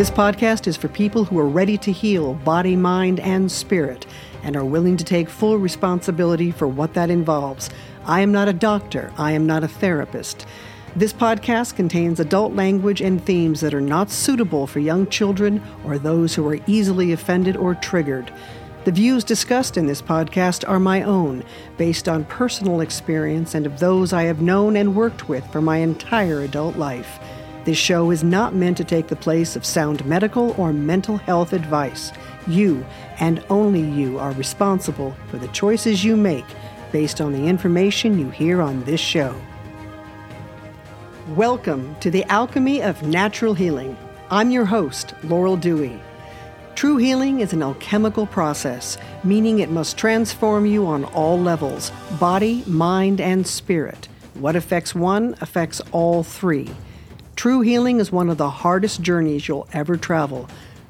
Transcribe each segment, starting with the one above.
This podcast is for people who are ready to heal body, mind, and spirit and are willing to take full responsibility for what that involves. I am not a doctor, I am not a therapist. This podcast contains adult language and themes that are not suitable for young children or those who are easily offended or triggered. The views discussed in this podcast are my own, based on personal experience and of those I have known and worked with for my entire adult life. This show is not meant to take the place of sound medical or mental health advice. You, and only you, are responsible for the choices you make based on the information you hear on this show. Welcome to the Alchemy of Natural Healing. I'm your host, Laurel Dewey. True healing is an alchemical process, meaning it must transform you on all levels body, mind, and spirit. What affects one affects all three. True healing is one of the hardest journeys you'll ever travel,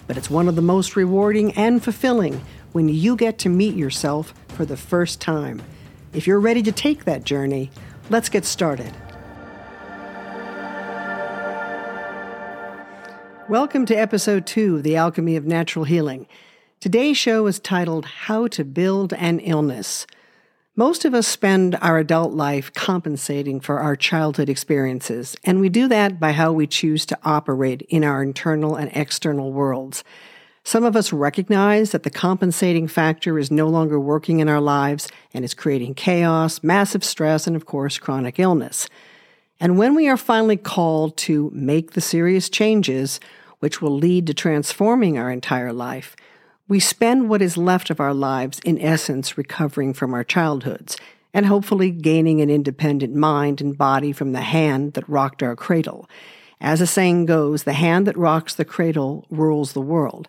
but it's one of the most rewarding and fulfilling when you get to meet yourself for the first time. If you're ready to take that journey, let's get started. Welcome to episode two of The Alchemy of Natural Healing. Today's show is titled How to Build an Illness. Most of us spend our adult life compensating for our childhood experiences, and we do that by how we choose to operate in our internal and external worlds. Some of us recognize that the compensating factor is no longer working in our lives and is creating chaos, massive stress, and of course, chronic illness. And when we are finally called to make the serious changes, which will lead to transforming our entire life, we spend what is left of our lives, in essence, recovering from our childhoods and hopefully gaining an independent mind and body from the hand that rocked our cradle. As the saying goes, the hand that rocks the cradle rules the world.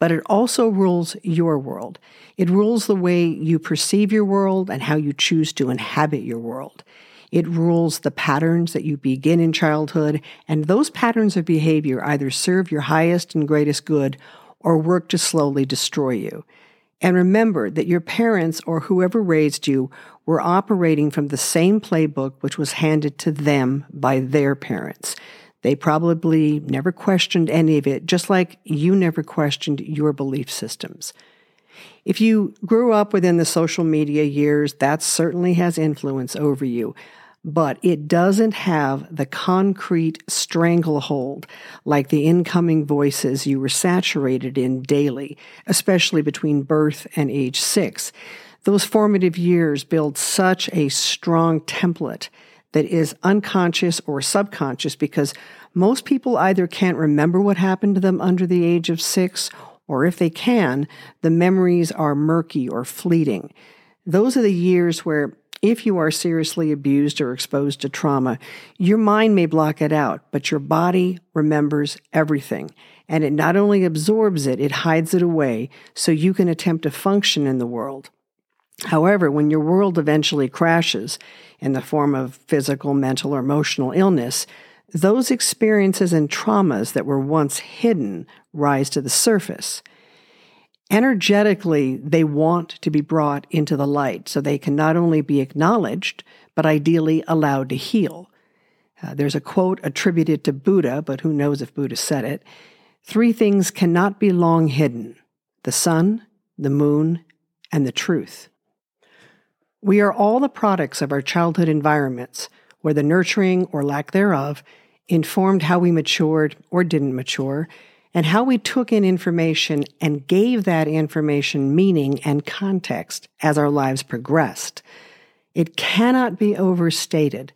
But it also rules your world. It rules the way you perceive your world and how you choose to inhabit your world. It rules the patterns that you begin in childhood, and those patterns of behavior either serve your highest and greatest good or work to slowly destroy you. And remember that your parents or whoever raised you were operating from the same playbook which was handed to them by their parents. They probably never questioned any of it, just like you never questioned your belief systems. If you grew up within the social media years, that certainly has influence over you. But it doesn't have the concrete stranglehold like the incoming voices you were saturated in daily, especially between birth and age six. Those formative years build such a strong template that is unconscious or subconscious because most people either can't remember what happened to them under the age of six or if they can, the memories are murky or fleeting. Those are the years where if you are seriously abused or exposed to trauma, your mind may block it out, but your body remembers everything. And it not only absorbs it, it hides it away so you can attempt to function in the world. However, when your world eventually crashes in the form of physical, mental, or emotional illness, those experiences and traumas that were once hidden rise to the surface. Energetically, they want to be brought into the light so they can not only be acknowledged, but ideally allowed to heal. Uh, there's a quote attributed to Buddha, but who knows if Buddha said it. Three things cannot be long hidden the sun, the moon, and the truth. We are all the products of our childhood environments, where the nurturing or lack thereof informed how we matured or didn't mature, and how we took in information and gave that information meaning and context as our lives progressed. It cannot be overstated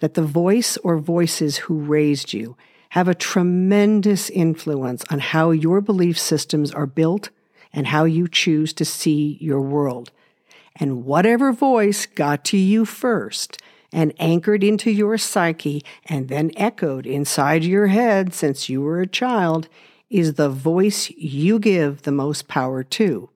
that the voice or voices who raised you have a tremendous influence on how your belief systems are built and how you choose to see your world. And whatever voice got to you first and anchored into your psyche and then echoed inside your head since you were a child is the voice you give the most power to.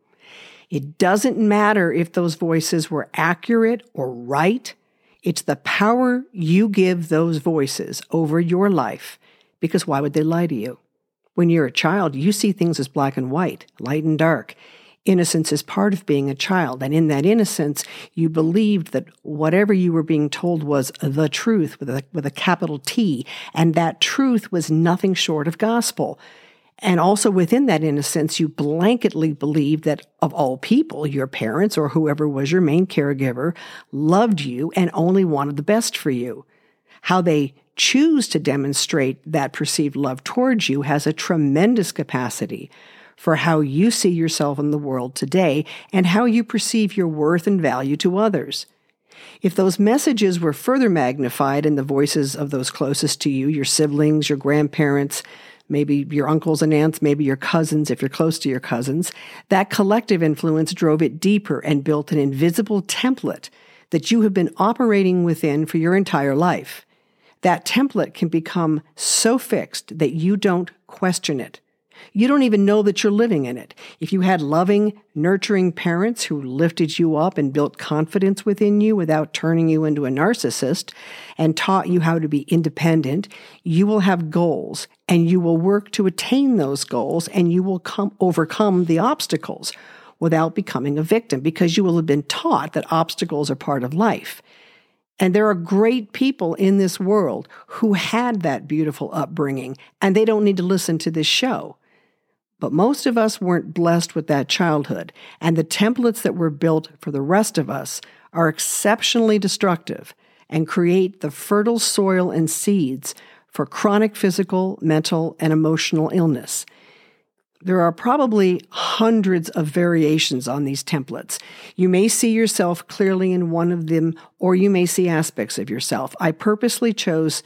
It doesn't matter if those voices were accurate or right. It's the power you give those voices over your life because why would they lie to you? When you're a child, you see things as black and white, light and dark. Innocence is part of being a child. And in that innocence, you believed that whatever you were being told was the truth with a, with a capital T. And that truth was nothing short of gospel. And also within that innocence, you blanketly believed that of all people, your parents or whoever was your main caregiver loved you and only wanted the best for you. How they choose to demonstrate that perceived love towards you has a tremendous capacity for how you see yourself in the world today and how you perceive your worth and value to others. If those messages were further magnified in the voices of those closest to you, your siblings, your grandparents, maybe your uncles and aunts, maybe your cousins, if you're close to your cousins, that collective influence drove it deeper and built an invisible template that you have been operating within for your entire life. That template can become so fixed that you don't question it. You don't even know that you're living in it. If you had loving, nurturing parents who lifted you up and built confidence within you without turning you into a narcissist and taught you how to be independent, you will have goals and you will work to attain those goals and you will come, overcome the obstacles without becoming a victim because you will have been taught that obstacles are part of life. And there are great people in this world who had that beautiful upbringing, and they don't need to listen to this show. But most of us weren't blessed with that childhood, and the templates that were built for the rest of us are exceptionally destructive and create the fertile soil and seeds for chronic physical, mental, and emotional illness. There are probably hundreds of variations on these templates. You may see yourself clearly in one of them, or you may see aspects of yourself. I purposely chose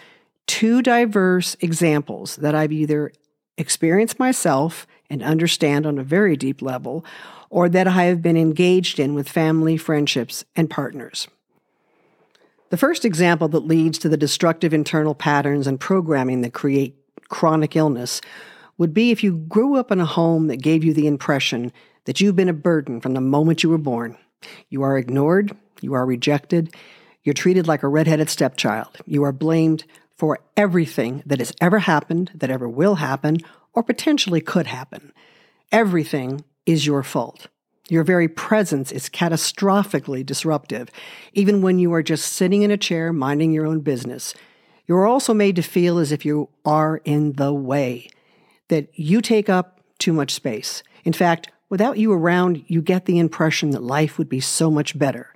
two diverse examples that I've either experienced myself and understand on a very deep level, or that I have been engaged in with family, friendships, and partners. The first example that leads to the destructive internal patterns and programming that create chronic illness would be if you grew up in a home that gave you the impression that you've been a burden from the moment you were born. You are ignored, you are rejected, you're treated like a redheaded stepchild, you are blamed for everything that has ever happened, that ever will happen, or potentially could happen. Everything is your fault. Your very presence is catastrophically disruptive, even when you are just sitting in a chair minding your own business. You are also made to feel as if you are in the way, that you take up too much space. In fact, without you around, you get the impression that life would be so much better.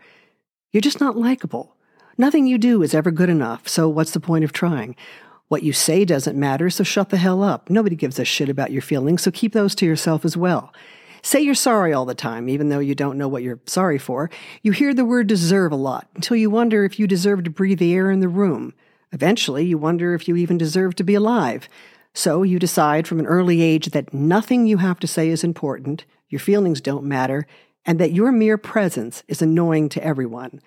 You're just not likable. Nothing you do is ever good enough, so what's the point of trying? What you say doesn't matter, so shut the hell up. Nobody gives a shit about your feelings, so keep those to yourself as well. Say you're sorry all the time, even though you don't know what you're sorry for. You hear the word deserve a lot until you wonder if you deserve to breathe the air in the room. Eventually, you wonder if you even deserve to be alive. So you decide from an early age that nothing you have to say is important, your feelings don't matter, and that your mere presence is annoying to everyone.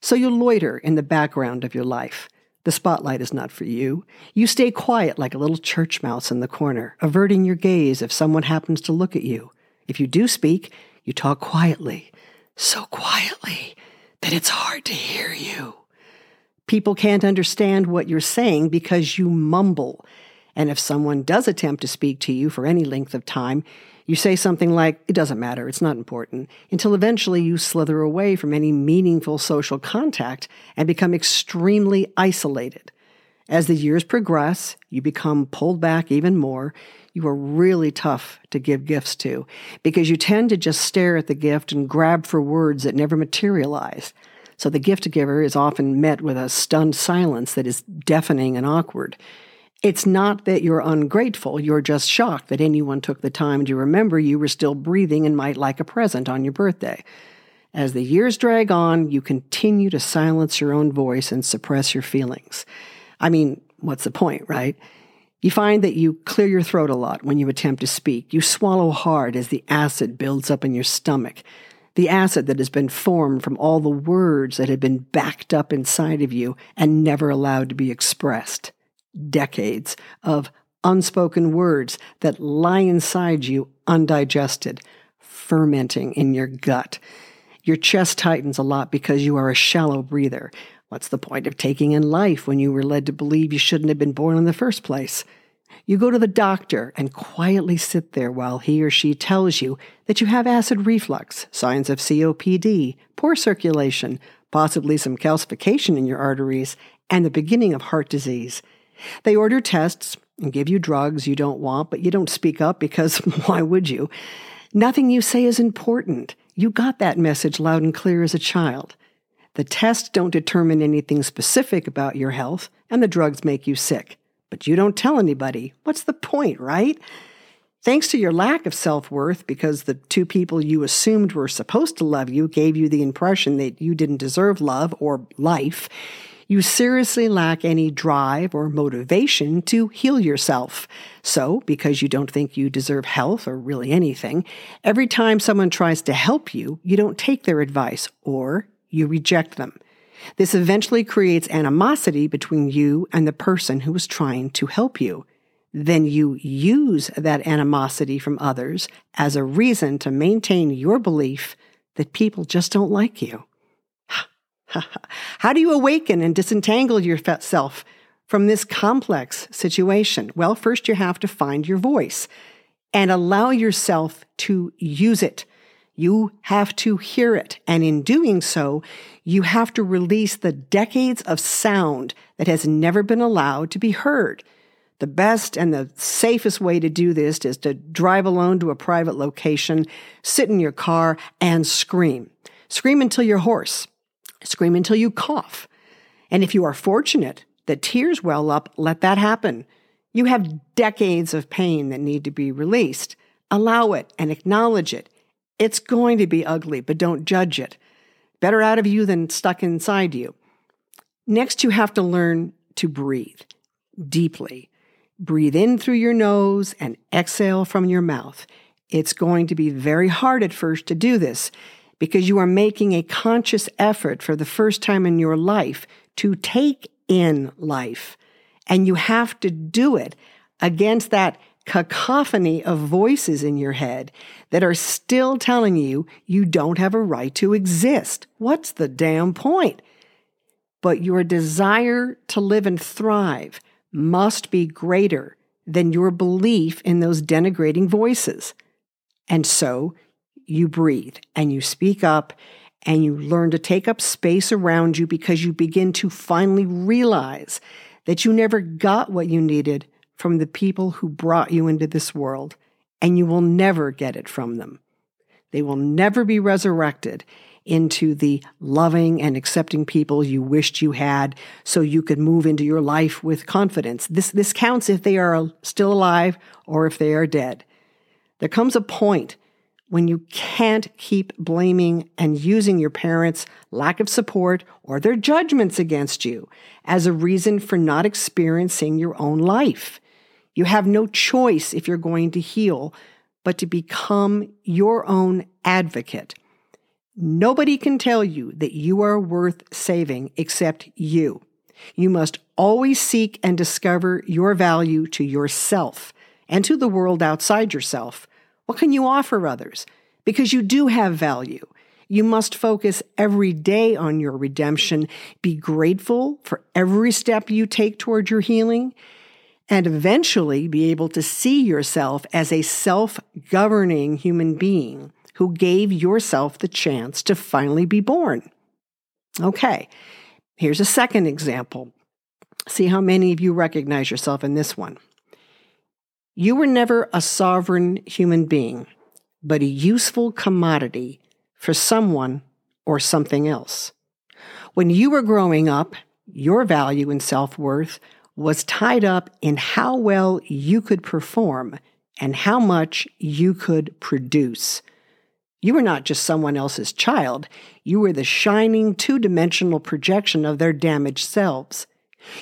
So you loiter in the background of your life. The spotlight is not for you. You stay quiet like a little church mouse in the corner, averting your gaze if someone happens to look at you. If you do speak, you talk quietly, so quietly that it's hard to hear you. People can't understand what you're saying because you mumble. And if someone does attempt to speak to you for any length of time, you say something like, it doesn't matter, it's not important, until eventually you slither away from any meaningful social contact and become extremely isolated. As the years progress, you become pulled back even more. You are really tough to give gifts to because you tend to just stare at the gift and grab for words that never materialize. So the gift giver is often met with a stunned silence that is deafening and awkward. It's not that you're ungrateful, you're just shocked that anyone took the time to remember you were still breathing and might like a present on your birthday. As the years drag on, you continue to silence your own voice and suppress your feelings. I mean, what's the point, right? You find that you clear your throat a lot when you attempt to speak. You swallow hard as the acid builds up in your stomach. The acid that has been formed from all the words that have been backed up inside of you and never allowed to be expressed decades of unspoken words that lie inside you undigested, fermenting in your gut. Your chest tightens a lot because you are a shallow breather. What's the point of taking in life when you were led to believe you shouldn't have been born in the first place? You go to the doctor and quietly sit there while he or she tells you that you have acid reflux, signs of COPD, poor circulation, possibly some calcification in your arteries, and the beginning of heart disease. They order tests, and give you drugs you don't want, but you don't speak up because why would you? Nothing you say is important. You got that message loud and clear as a child. The tests don't determine anything specific about your health, and the drugs make you sick. But you don't tell anybody. What's the point, right? Thanks to your lack of self worth, because the two people you assumed were supposed to love you gave you the impression that you didn't deserve love or life, you seriously lack any drive or motivation to heal yourself. So, because you don't think you deserve health or really anything, every time someone tries to help you, you don't take their advice or you reject them. This eventually creates animosity between you and the person who is trying to help you. Then you use that animosity from others as a reason to maintain your belief that people just don't like you. How do you awaken and disentangle yourself from this complex situation? Well, first you have to find your voice and allow yourself to use it. You have to hear it. And in doing so, you have to release the decades of sound that has never been allowed to be heard. The best and the safest way to do this is to drive alone to a private location, sit in your car, and scream. Scream until you're hoarse. Scream until you cough. And if you are fortunate that tears well up, let that happen. You have decades of pain that need to be released. Allow it and acknowledge it. It's going to be ugly, but don't judge it. Better out of you than stuck inside you. Next, you have to learn to breathe deeply. Breathe in through your nose and exhale from your mouth. It's going to be very hard at first to do this because you are making a conscious effort for the first time in your life to take in life. And you have to do it against that cacophony of voices in your head that are still telling you you don't have a right to exist. What's the damn point? But your desire to live and thrive must be greater than your belief in those denigrating voices. And so you breathe and you speak up and you learn to take up space around you because you begin to finally realize that you never got what you needed from the people who brought you into this world, and you will never get it from them. They will never be resurrected into the loving and accepting people you wished you had so you could move into your life with confidence. This, this counts if they are still alive or if they are dead. There comes a point when you can't keep blaming and using your parents' lack of support or their judgments against you as a reason for not experiencing your own life. You have no choice if you're going to heal but to become your own advocate. Nobody can tell you that you are worth saving except you. You must always seek and discover your value to yourself and to the world outside yourself what can you offer others? Because you do have value. You must focus every day on your redemption, be grateful for every step you take toward your healing, and eventually be able to see yourself as a self governing human being who gave yourself the chance to finally be born. Okay, here's a second example. See how many of you recognize yourself in this one. You were never a sovereign human being, but a useful commodity for someone or something else. When you were growing up, your value and self worth was tied up in how well you could perform and how much you could produce. You were not just someone else's child, you were the shining two dimensional projection of their damaged selves.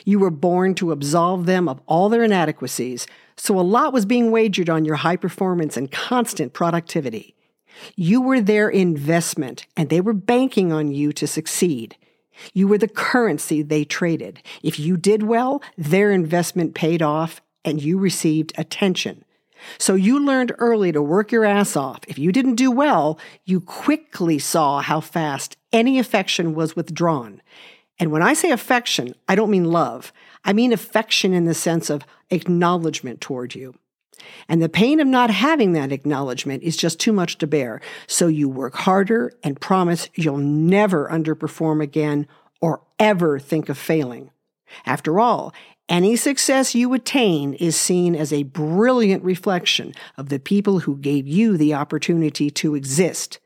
You were born to absolve them of all their inadequacies so a lot was being wagered on your high performance and constant productivity. You were their investment and they were banking on you to succeed. You were the currency they traded. If you did well, their investment paid off and you received attention. So you learned early to work your ass off. If you didn't do well, you quickly saw how fast any affection was withdrawn. And when I say affection, I don't mean love. I mean affection in the sense of acknowledgement toward you. And the pain of not having that acknowledgement is just too much to bear. So you work harder and promise you'll never underperform again or ever think of failing. After all, any success you attain is seen as a brilliant reflection of the people who gave you the opportunity to exist.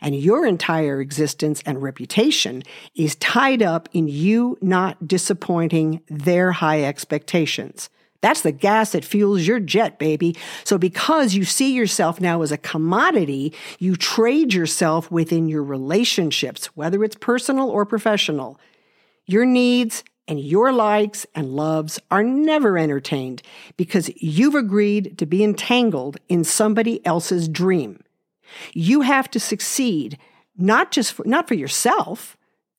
And your entire existence and reputation is tied up in you not disappointing their high expectations. That's the gas that fuels your jet, baby. So because you see yourself now as a commodity, you trade yourself within your relationships, whether it's personal or professional. Your needs and your likes and loves are never entertained because you've agreed to be entangled in somebody else's dream. You have to succeed, not just for, not for yourself,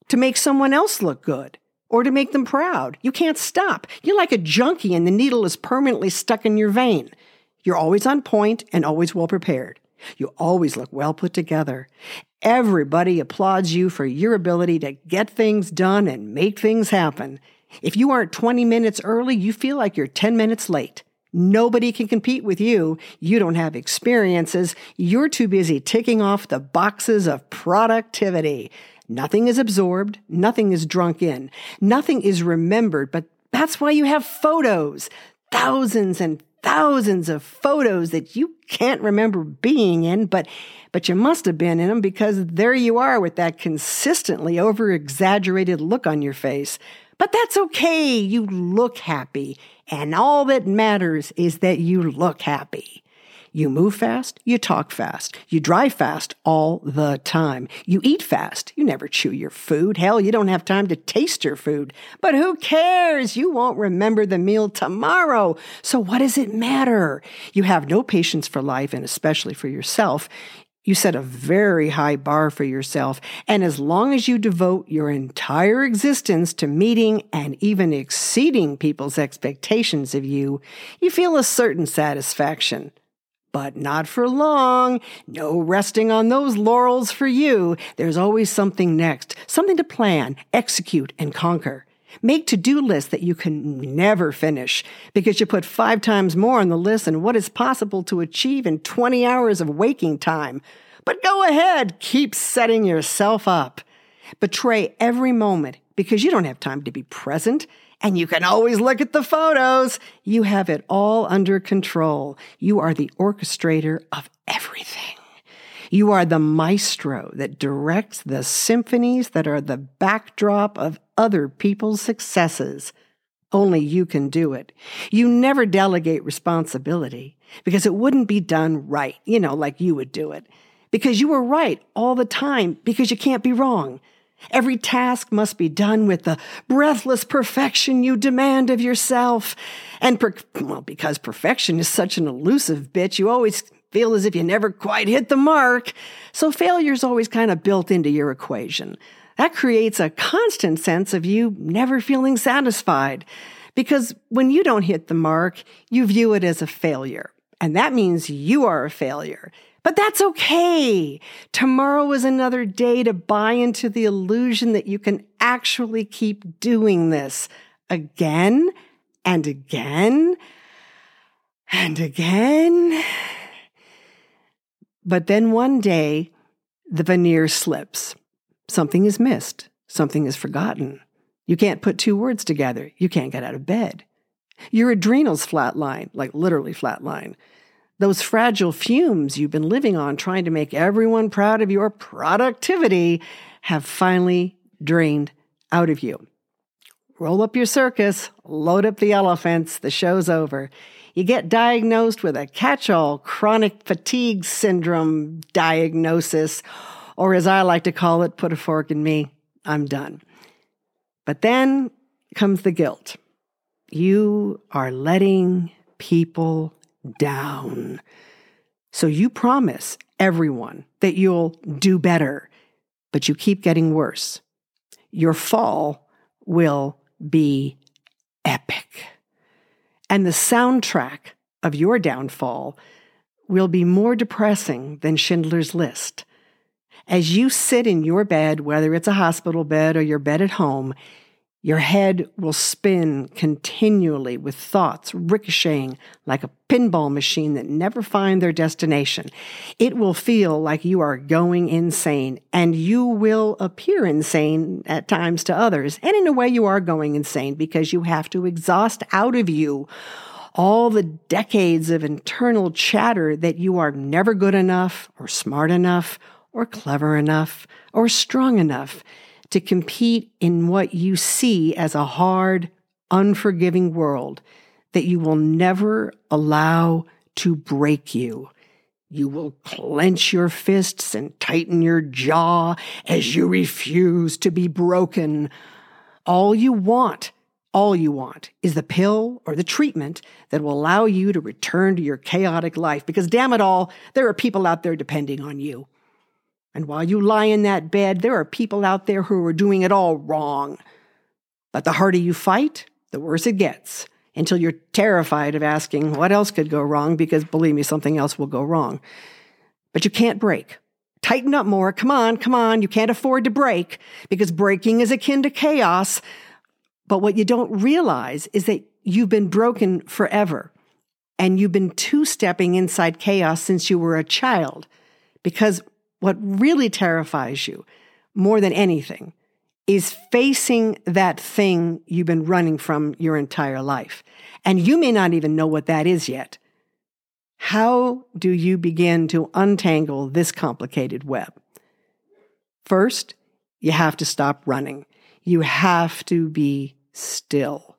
to make someone else look good or to make them proud. You can't stop. You're like a junkie and the needle is permanently stuck in your vein. You're always on point and always well prepared. You always look well put together. Everybody applauds you for your ability to get things done and make things happen. If you aren't 20 minutes early, you feel like you're 10 minutes late. Nobody can compete with you. You don't have experiences. You're too busy ticking off the boxes of productivity. Nothing is absorbed. Nothing is drunk in. Nothing is remembered, but that's why you have photos. Thousands and thousands of photos that you can't remember being in, but but you must have been in them because there you are with that consistently over exaggerated look on your face. But that's okay. You look happy. And all that matters is that you look happy. You move fast, you talk fast, you drive fast all the time. You eat fast, you never chew your food. Hell, you don't have time to taste your food. But who cares? You won't remember the meal tomorrow. So what does it matter? You have no patience for life and especially for yourself. You set a very high bar for yourself, and as long as you devote your entire existence to meeting and even exceeding people's expectations of you, you feel a certain satisfaction. But not for long. No resting on those laurels for you. There's always something next, something to plan, execute, and conquer. Make to do lists that you can never finish because you put five times more on the list than what is possible to achieve in 20 hours of waking time. But go ahead, keep setting yourself up. Betray every moment because you don't have time to be present and you can always look at the photos. You have it all under control. You are the orchestrator of everything. You are the maestro that directs the symphonies that are the backdrop of other people's successes. Only you can do it. You never delegate responsibility because it wouldn't be done right, you know, like you would do it. Because you are right all the time because you can't be wrong. Every task must be done with the breathless perfection you demand of yourself. And, per- well, because perfection is such an elusive bitch, you always feel as if you never quite hit the mark. So failure's always kind of built into your equation. That creates a constant sense of you never feeling satisfied. Because when you don't hit the mark, you view it as a failure. And that means you are a failure. But that's okay. Tomorrow is another day to buy into the illusion that you can actually keep doing this again and again and again. But then one day, the veneer slips. Something is missed. Something is forgotten. You can't put two words together. You can't get out of bed. Your adrenals flatline, like literally flatline. Those fragile fumes you've been living on trying to make everyone proud of your productivity have finally drained out of you. Roll up your circus, load up the elephants, the show's over. You get diagnosed with a catch all chronic fatigue syndrome diagnosis, or as I like to call it, put a fork in me, I'm done. But then comes the guilt. You are letting people down. So you promise everyone that you'll do better, but you keep getting worse. Your fall will be epic. And the soundtrack of your downfall will be more depressing than Schindler's List. As you sit in your bed, whether it's a hospital bed or your bed at home, Your head will spin continually with thoughts ricocheting like a pinball machine that never find their destination. It will feel like you are going insane and you will appear insane at times to others. And in a way, you are going insane because you have to exhaust out of you all the decades of internal chatter that you are never good enough or smart enough or clever enough or strong enough to compete in what you see as a hard, unforgiving world that you will never allow to break you. You will clench your fists and tighten your jaw as you refuse to be broken. All you want, all you want, is the pill or the treatment that will allow you to return to your chaotic life because, damn it all, there are people out there depending on you. And while you lie in that bed, there are people out there who are doing it all wrong. But the harder you fight, the worse it gets until you're terrified of asking what else could go wrong because believe me, something else will go wrong. But you can't break. Tighten up more. Come on, come on. You can't afford to break because breaking is akin to chaos. But what you don't realize is that you've been broken forever and you've been two stepping inside chaos since you were a child because what really terrifies you more than anything is facing that thing you've been running from your entire life. And you may not even know what that is yet. How do you begin to untangle this complicated web? First, you have to stop running. You have to be still.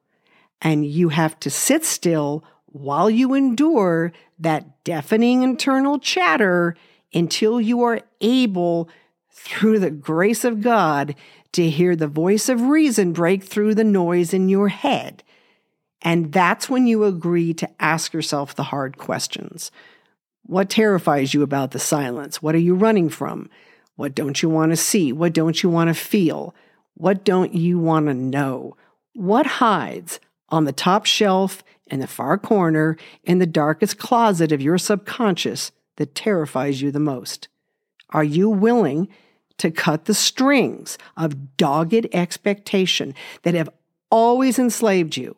And you have to sit still while you endure that deafening internal chatter until you are able, through the grace of God, to hear the voice of reason break through the noise in your head. And that's when you agree to ask yourself the hard questions. What terrifies you about the silence? What are you running from? What don't you want to see? What don't you want to feel? What don't you want to know? What hides on the top shelf in the far corner in the darkest closet of your subconscious that terrifies you the most? Are you willing to cut the strings of dogged expectation that have always enslaved you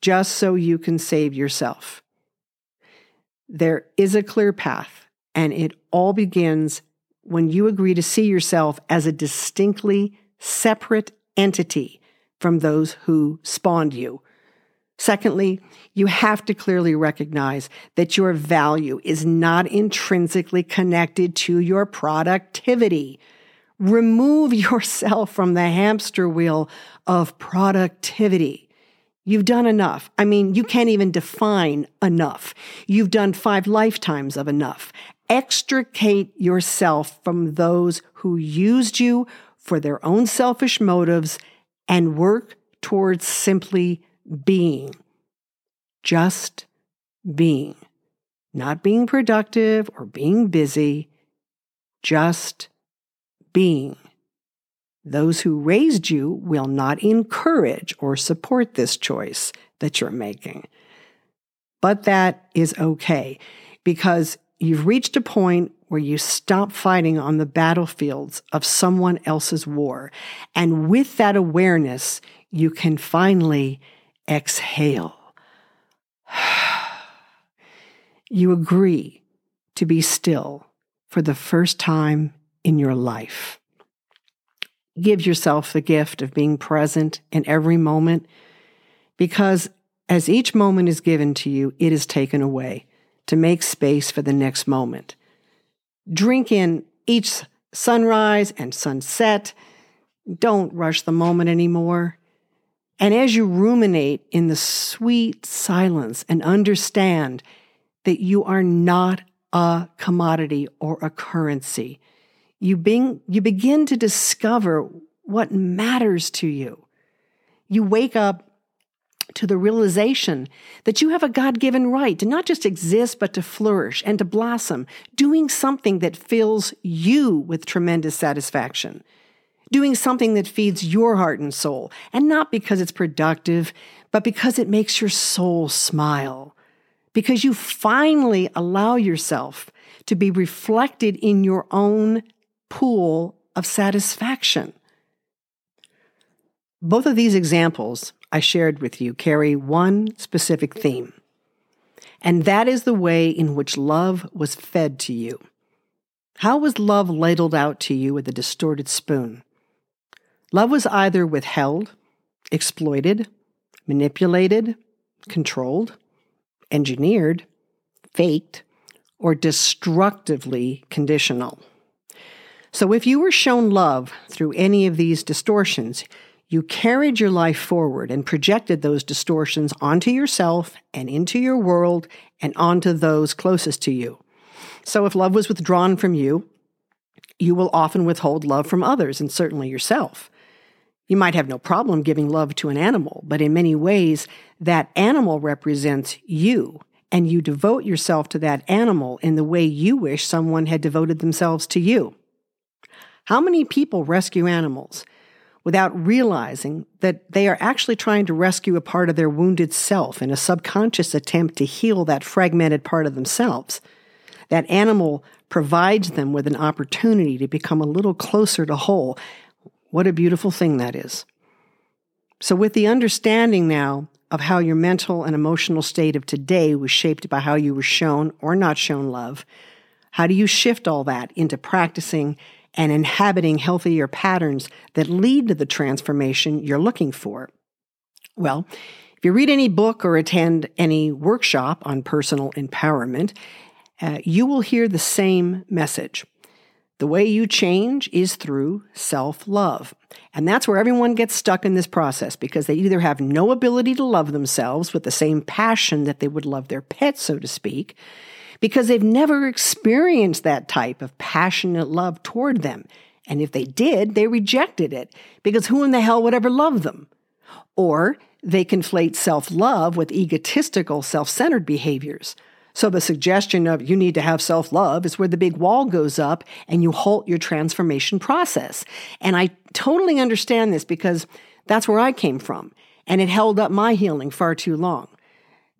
just so you can save yourself? There is a clear path, and it all begins when you agree to see yourself as a distinctly separate entity from those who spawned you. Secondly, you have to clearly recognize that your value is not intrinsically connected to your productivity. Remove yourself from the hamster wheel of productivity. You've done enough. I mean, you can't even define enough. You've done five lifetimes of enough. Extricate yourself from those who used you for their own selfish motives and work towards simply being. Just being. Not being productive or being busy, just being. Those who raised you will not encourage or support this choice that you're making. But that is okay because you've reached a point where you stop fighting on the battlefields of someone else's war. And with that awareness, you can finally exhale. you agree to be still for the first time in your life. Give yourself the gift of being present in every moment because as each moment is given to you, it is taken away to make space for the next moment. Drink in each sunrise and sunset. Don't rush the moment anymore. And as you ruminate in the sweet silence and understand that you are not a commodity or a currency, you, being, you begin to discover what matters to you. You wake up to the realization that you have a God given right to not just exist, but to flourish and to blossom, doing something that fills you with tremendous satisfaction doing something that feeds your heart and soul, and not because it's productive, but because it makes your soul smile. Because you finally allow yourself to be reflected in your own pool of satisfaction. Both of these examples I shared with you carry one specific theme, and that is the way in which love was fed to you. How was love ladled out to you with a distorted spoon? Love was either withheld, exploited, manipulated, controlled, engineered, faked, or destructively conditional. So, if you were shown love through any of these distortions, you carried your life forward and projected those distortions onto yourself and into your world and onto those closest to you. So, if love was withdrawn from you, you will often withhold love from others and certainly yourself. You might have no problem giving love to an animal, but in many ways, that animal represents you, and you devote yourself to that animal in the way you wish someone had devoted themselves to you. How many people rescue animals without realizing that they are actually trying to rescue a part of their wounded self in a subconscious attempt to heal that fragmented part of themselves? That animal provides them with an opportunity to become a little closer to whole. What a beautiful thing that is. So, with the understanding now of how your mental and emotional state of today was shaped by how you were shown or not shown love, how do you shift all that into practicing and inhabiting healthier patterns that lead to the transformation you're looking for? Well, if you read any book or attend any workshop on personal empowerment, uh, you will hear the same message. The way you change is through self love. And that's where everyone gets stuck in this process because they either have no ability to love themselves with the same passion that they would love their pet, so to speak, because they've never experienced that type of passionate love toward them. And if they did, they rejected it because who in the hell would ever love them? Or they conflate self love with egotistical, self centered behaviors. So the suggestion of you need to have self love is where the big wall goes up and you halt your transformation process. And I totally understand this because that's where I came from. And it held up my healing far too long.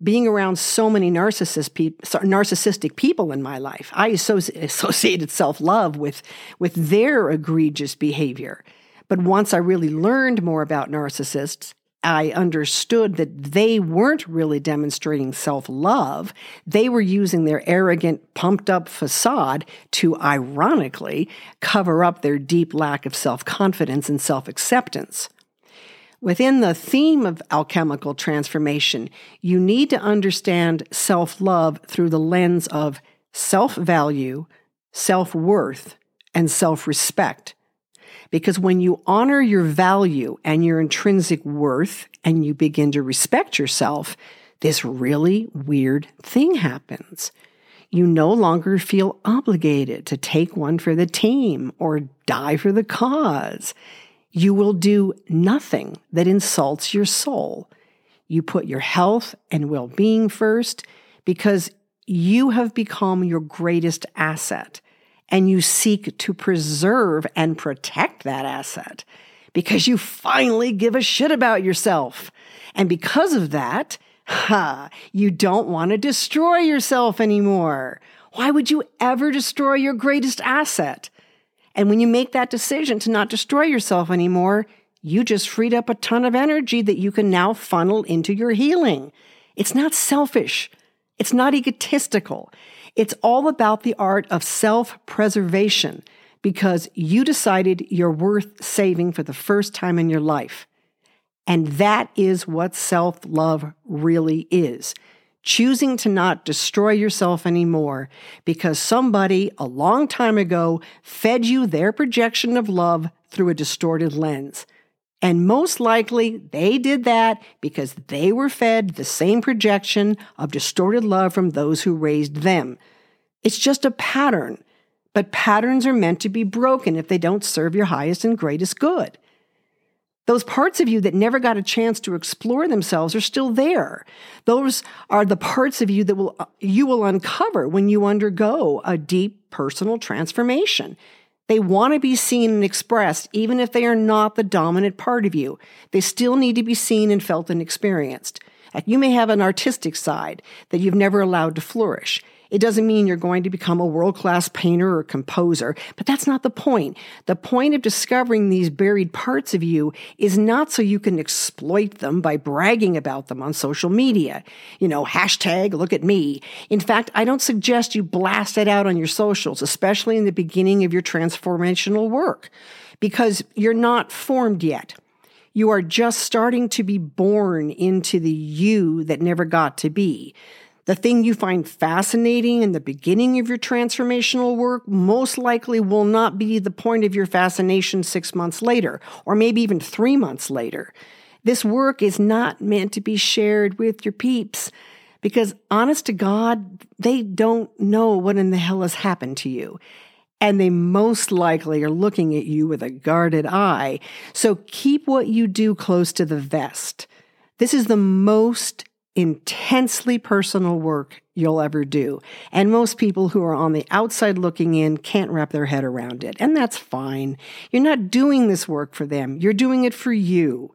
Being around so many narcissist pe- narcissistic people in my life, I associated self love with, with their egregious behavior. But once I really learned more about narcissists, I understood that they weren't really demonstrating self love. They were using their arrogant, pumped up facade to ironically cover up their deep lack of self confidence and self acceptance. Within the theme of alchemical transformation, you need to understand self love through the lens of self value, self worth, and self respect. Because when you honor your value and your intrinsic worth and you begin to respect yourself, this really weird thing happens. You no longer feel obligated to take one for the team or die for the cause. You will do nothing that insults your soul. You put your health and well being first because you have become your greatest asset and you seek to preserve and protect that asset because you finally give a shit about yourself. And because of that, ha, you don't want to destroy yourself anymore. Why would you ever destroy your greatest asset? And when you make that decision to not destroy yourself anymore, you just freed up a ton of energy that you can now funnel into your healing. It's not selfish. It's not egotistical. It's all about the art of self preservation because you decided you're worth saving for the first time in your life. And that is what self love really is choosing to not destroy yourself anymore because somebody a long time ago fed you their projection of love through a distorted lens. And most likely they did that because they were fed the same projection of distorted love from those who raised them. It's just a pattern, but patterns are meant to be broken if they don't serve your highest and greatest good. Those parts of you that never got a chance to explore themselves are still there. Those are the parts of you that will, you will uncover when you undergo a deep personal transformation. They want to be seen and expressed, even if they are not the dominant part of you. They still need to be seen and felt and experienced. You may have an artistic side that you've never allowed to flourish. It doesn't mean you're going to become a world class painter or composer, but that's not the point. The point of discovering these buried parts of you is not so you can exploit them by bragging about them on social media. You know, hashtag look at me. In fact, I don't suggest you blast it out on your socials, especially in the beginning of your transformational work, because you're not formed yet. You are just starting to be born into the you that never got to be. The thing you find fascinating in the beginning of your transformational work most likely will not be the point of your fascination six months later, or maybe even three months later. This work is not meant to be shared with your peeps because, honest to God, they don't know what in the hell has happened to you. And they most likely are looking at you with a guarded eye. So keep what you do close to the vest. This is the most intensely personal work you'll ever do. And most people who are on the outside looking in can't wrap their head around it. And that's fine. You're not doing this work for them, you're doing it for you.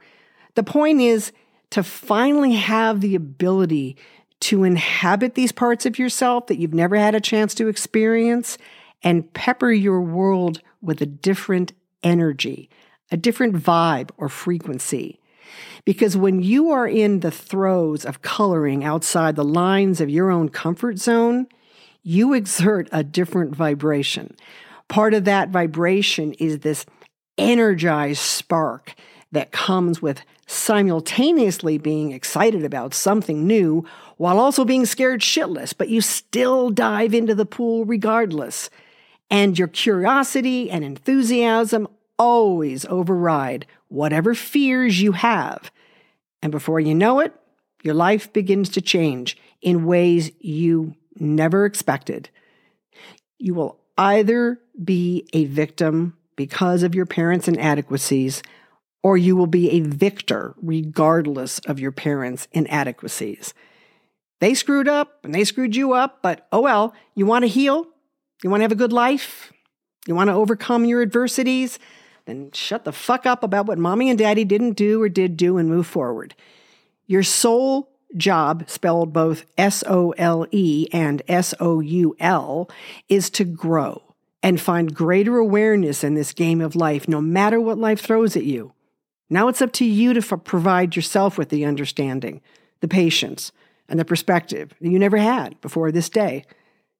The point is to finally have the ability to inhabit these parts of yourself that you've never had a chance to experience and pepper your world with a different energy, a different vibe or frequency. Because when you are in the throes of coloring outside the lines of your own comfort zone, you exert a different vibration. Part of that vibration is this energized spark that comes with simultaneously being excited about something new while also being scared shitless, but you still dive into the pool regardless. And your curiosity and enthusiasm always override whatever fears you have. And before you know it, your life begins to change in ways you never expected. You will either be a victim because of your parents' inadequacies, or you will be a victor regardless of your parents' inadequacies. They screwed up and they screwed you up, but oh well, you want to heal? You want to have a good life? You want to overcome your adversities? Then shut the fuck up about what mommy and daddy didn't do or did do and move forward. Your sole job, spelled both S O L E and S O U L, is to grow and find greater awareness in this game of life, no matter what life throws at you. Now it's up to you to f- provide yourself with the understanding, the patience, and the perspective that you never had before this day.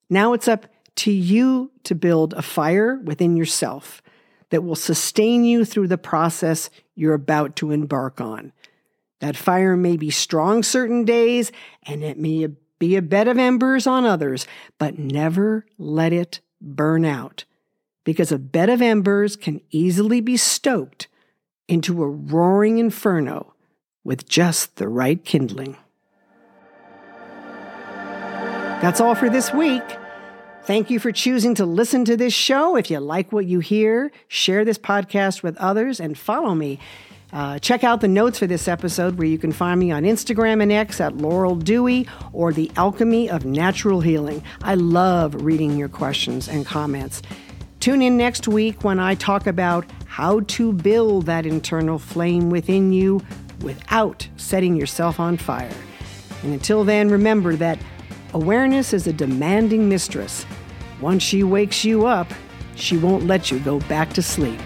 Now it's up to you to build a fire within yourself that will sustain you through the process you're about to embark on. That fire may be strong certain days and it may be a bed of embers on others, but never let it burn out because a bed of embers can easily be stoked into a roaring inferno with just the right kindling. That's all for this week. Thank you for choosing to listen to this show. If you like what you hear, share this podcast with others and follow me. Uh, check out the notes for this episode where you can find me on Instagram and X at Laurel Dewey or The Alchemy of Natural Healing. I love reading your questions and comments. Tune in next week when I talk about how to build that internal flame within you without setting yourself on fire. And until then, remember that Awareness is a demanding mistress. Once she wakes you up, she won't let you go back to sleep.